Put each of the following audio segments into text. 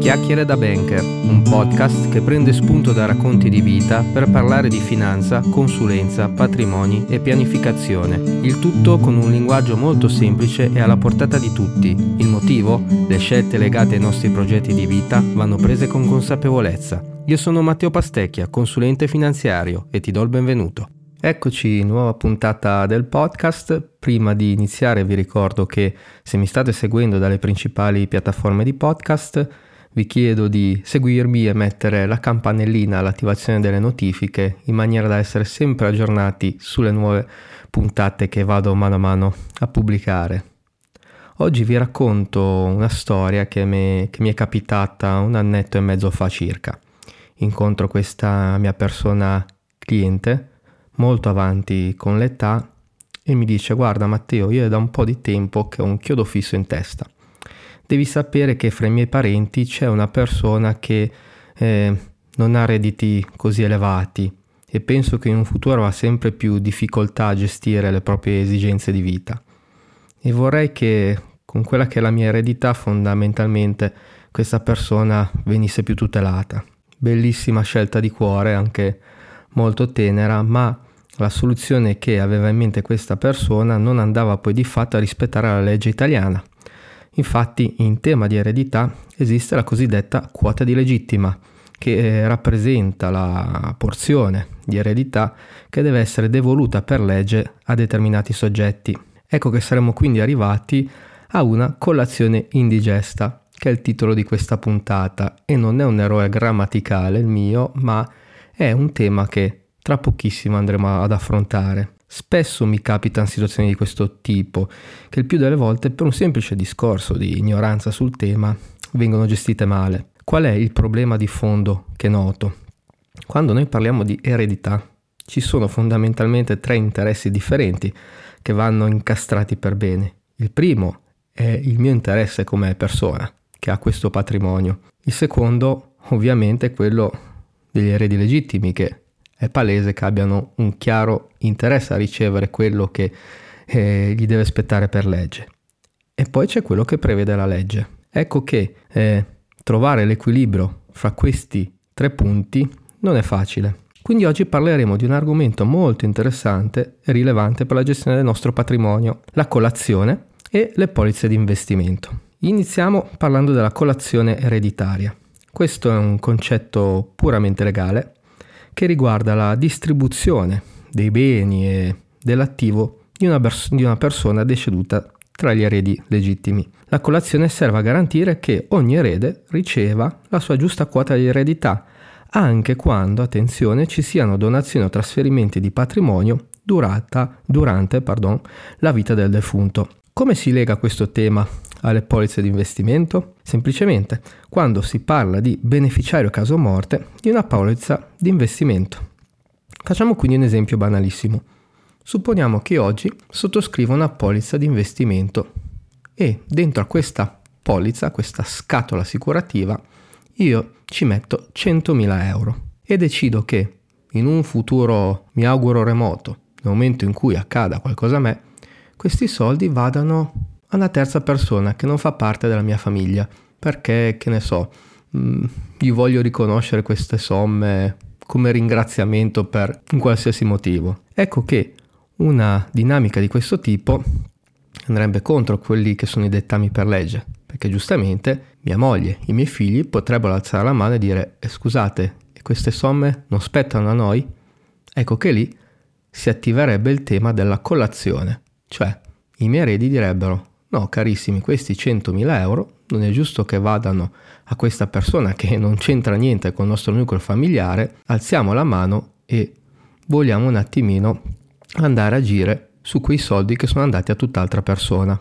Chiacchiere da Banker, un podcast che prende spunto da racconti di vita per parlare di finanza, consulenza, patrimoni e pianificazione. Il tutto con un linguaggio molto semplice e alla portata di tutti. Il motivo? Le scelte legate ai nostri progetti di vita vanno prese con consapevolezza. Io sono Matteo Pastecchia, consulente finanziario e ti do il benvenuto. Eccoci, nuova puntata del podcast. Prima di iniziare vi ricordo che se mi state seguendo dalle principali piattaforme di podcast, vi chiedo di seguirmi e mettere la campanellina all'attivazione delle notifiche in maniera da essere sempre aggiornati sulle nuove puntate che vado mano a mano a pubblicare. Oggi vi racconto una storia che mi, che mi è capitata un annetto e mezzo fa circa. Incontro questa mia persona cliente molto avanti con l'età e mi dice guarda Matteo io è da un po' di tempo che ho un chiodo fisso in testa devi sapere che fra i miei parenti c'è una persona che eh, non ha redditi così elevati e penso che in un futuro avrà sempre più difficoltà a gestire le proprie esigenze di vita. E vorrei che con quella che è la mia eredità fondamentalmente questa persona venisse più tutelata. Bellissima scelta di cuore, anche molto tenera, ma la soluzione che aveva in mente questa persona non andava poi di fatto a rispettare la legge italiana Infatti in tema di eredità esiste la cosiddetta quota di legittima, che eh, rappresenta la porzione di eredità che deve essere devoluta per legge a determinati soggetti. Ecco che saremo quindi arrivati a una colazione indigesta, che è il titolo di questa puntata, e non è un errore grammaticale il mio, ma è un tema che tra pochissimo andremo ad affrontare. Spesso mi capitano situazioni di questo tipo, che il più delle volte per un semplice discorso di ignoranza sul tema vengono gestite male. Qual è il problema di fondo che noto? Quando noi parliamo di eredità, ci sono fondamentalmente tre interessi differenti che vanno incastrati per bene. Il primo è il mio interesse come persona che ha questo patrimonio. Il secondo, ovviamente, è quello degli eredi legittimi che è palese che abbiano un chiaro interesse a ricevere quello che eh, gli deve aspettare per legge. E poi c'è quello che prevede la legge. Ecco che eh, trovare l'equilibrio fra questi tre punti non è facile. Quindi oggi parleremo di un argomento molto interessante e rilevante per la gestione del nostro patrimonio, la colazione e le polizze di investimento. Iniziamo parlando della colazione ereditaria. Questo è un concetto puramente legale che riguarda la distribuzione dei beni e dell'attivo di una, pers- di una persona deceduta tra gli eredi legittimi. La colazione serve a garantire che ogni erede riceva la sua giusta quota di eredità, anche quando, attenzione, ci siano donazioni o trasferimenti di patrimonio durata, durante pardon, la vita del defunto. Come si lega questo tema alle polizze di investimento? Semplicemente quando si parla di beneficiario caso morte di una polizza di investimento. Facciamo quindi un esempio banalissimo. Supponiamo che oggi sottoscrivo una polizza di investimento e dentro a questa polizza, questa scatola assicurativa, io ci metto 100.000 euro e decido che in un futuro, mi auguro remoto, nel momento in cui accada qualcosa a me, questi soldi vadano a una terza persona che non fa parte della mia famiglia, perché, che ne so, mh, gli voglio riconoscere queste somme come ringraziamento per un qualsiasi motivo. Ecco che una dinamica di questo tipo andrebbe contro quelli che sono i dettami per legge, perché giustamente mia moglie, i miei figli potrebbero alzare la mano e dire eh, scusate, queste somme non spettano a noi? Ecco che lì si attiverebbe il tema della colazione, cioè i miei eredi direbbero No, carissimi, questi 100.000 euro non è giusto che vadano a questa persona che non c'entra niente con il nostro nucleo familiare, alziamo la mano e vogliamo un attimino andare a agire su quei soldi che sono andati a tutt'altra persona.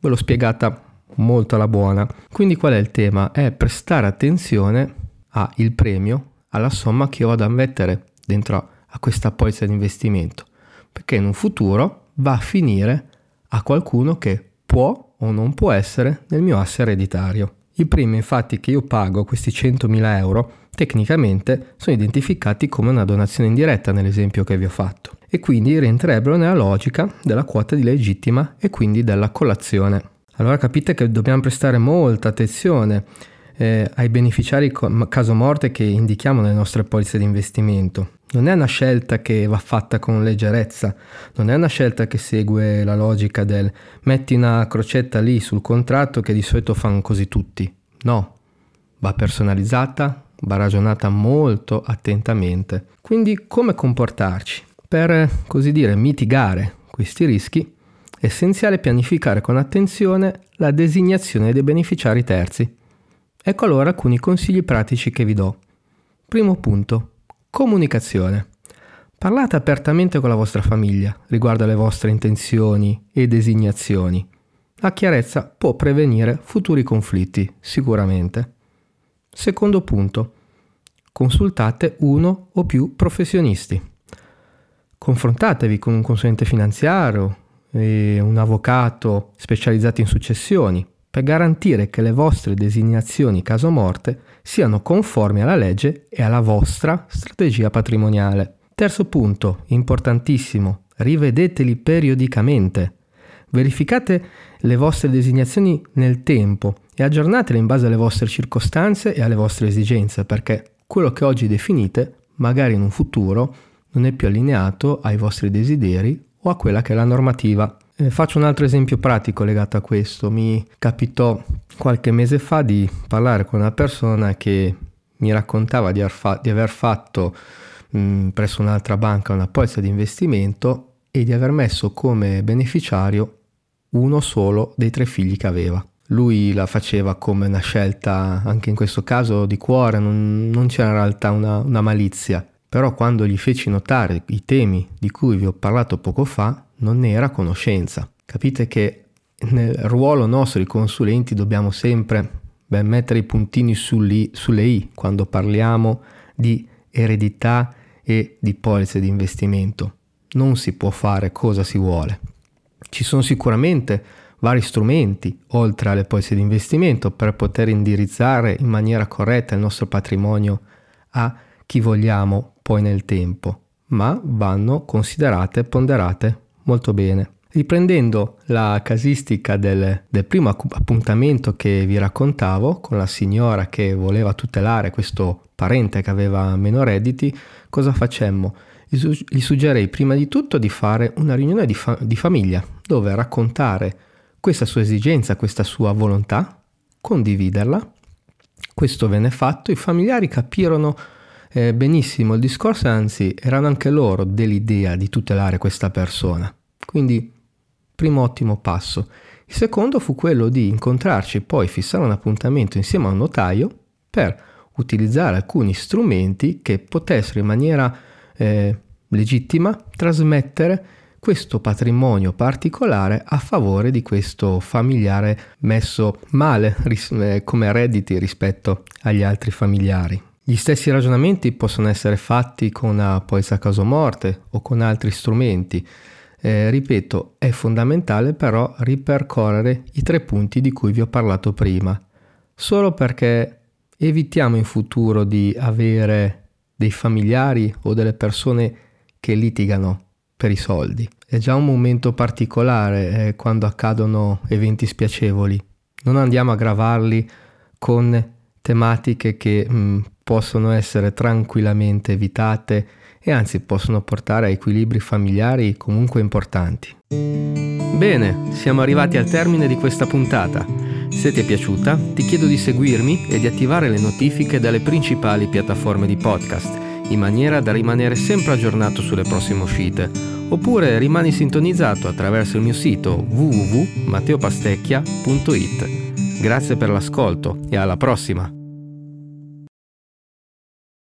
Ve l'ho spiegata molto alla buona. Quindi qual è il tema? È prestare attenzione al premio, alla somma che ho da mettere dentro a questa polizza di investimento, perché in un futuro va a finire a qualcuno che può o non può essere nel mio asse ereditario. Il primo infatti che io pago, questi 100.000 euro, tecnicamente sono identificati come una donazione indiretta nell'esempio che vi ho fatto e quindi rientrerebbero nella logica della quota di legittima e quindi della colazione. Allora capite che dobbiamo prestare molta attenzione eh, ai beneficiari caso morte che indichiamo nelle nostre polizze di investimento. Non è una scelta che va fatta con leggerezza, non è una scelta che segue la logica del metti una crocetta lì sul contratto che di solito fanno così tutti. No, va personalizzata, va ragionata molto attentamente. Quindi come comportarci? Per così dire mitigare questi rischi è essenziale pianificare con attenzione la designazione dei beneficiari terzi. Ecco allora alcuni consigli pratici che vi do. Primo punto, comunicazione. Parlate apertamente con la vostra famiglia riguardo alle vostre intenzioni e designazioni. La chiarezza può prevenire futuri conflitti, sicuramente. Secondo punto, consultate uno o più professionisti. Confrontatevi con un consulente finanziario e un avvocato specializzato in successioni per garantire che le vostre designazioni caso morte siano conformi alla legge e alla vostra strategia patrimoniale. Terzo punto, importantissimo, rivedeteli periodicamente. Verificate le vostre designazioni nel tempo e aggiornatele in base alle vostre circostanze e alle vostre esigenze perché quello che oggi definite, magari in un futuro, non è più allineato ai vostri desideri o a quella che è la normativa. Eh, faccio un altro esempio pratico legato a questo. Mi capitò qualche mese fa di parlare con una persona che mi raccontava di, fa- di aver fatto mh, mm, presso un'altra banca una polizza di investimento e di aver messo come beneficiario uno solo dei tre figli che aveva. Lui la faceva come una scelta, anche in questo caso, di cuore, non, non c'era in realtà una, una malizia. Però quando gli feci notare i temi di cui vi ho parlato poco fa, non era a conoscenza. Capite che nel ruolo nostro di consulenti dobbiamo sempre beh, mettere i puntini sulle i quando parliamo di eredità e di polizze di investimento. Non si può fare cosa si vuole. Ci sono sicuramente vari strumenti, oltre alle polizze di investimento, per poter indirizzare in maniera corretta il nostro patrimonio a chi vogliamo poi nel tempo, ma vanno considerate e ponderate molto bene. Riprendendo la casistica del, del, primo appuntamento che vi raccontavo con la signora che voleva tutelare questo parente che aveva meno redditi, cosa facemmo? Gli suggerei prima di tutto di fare una riunione di, fa- di famiglia dove raccontare questa sua esigenza, questa sua volontà, condividerla. Questo venne fatto, i familiari capirono eh, benissimo il discorso, anzi erano anche loro dell'idea di tutelare questa persona. Quindi, primo ottimo passo. Il secondo fu quello di incontrarci e poi fissare un appuntamento insieme a un notaio per utilizzare alcuni strumenti che potessero in maniera eh, legittima trasmettere questo patrimonio particolare a favore di questo familiare messo male ris- eh, come redditi rispetto agli altri familiari. Gli stessi ragionamenti possono essere fatti con una polizza caso morte o con altri strumenti. Eh, ripeto, è fondamentale però ripercorrere i tre punti di cui vi ho parlato prima, solo perché evitiamo in futuro di avere dei familiari o delle persone che litigano per i soldi. È già un momento particolare eh, quando accadono eventi spiacevoli. Non andiamo a gravarli con tematiche che mh, mm, possono essere tranquillamente evitate e anzi possono portare a equilibri familiari comunque importanti. Bene, siamo arrivati al termine di questa puntata. Se ti è piaciuta, ti chiedo di seguirmi e di attivare le notifiche dalle principali piattaforme di podcast in maniera da rimanere sempre aggiornato sulle prossime uscite, oppure rimani sintonizzato attraverso il mio sito www.matteopastecchia.it. Grazie per l'ascolto e alla prossima!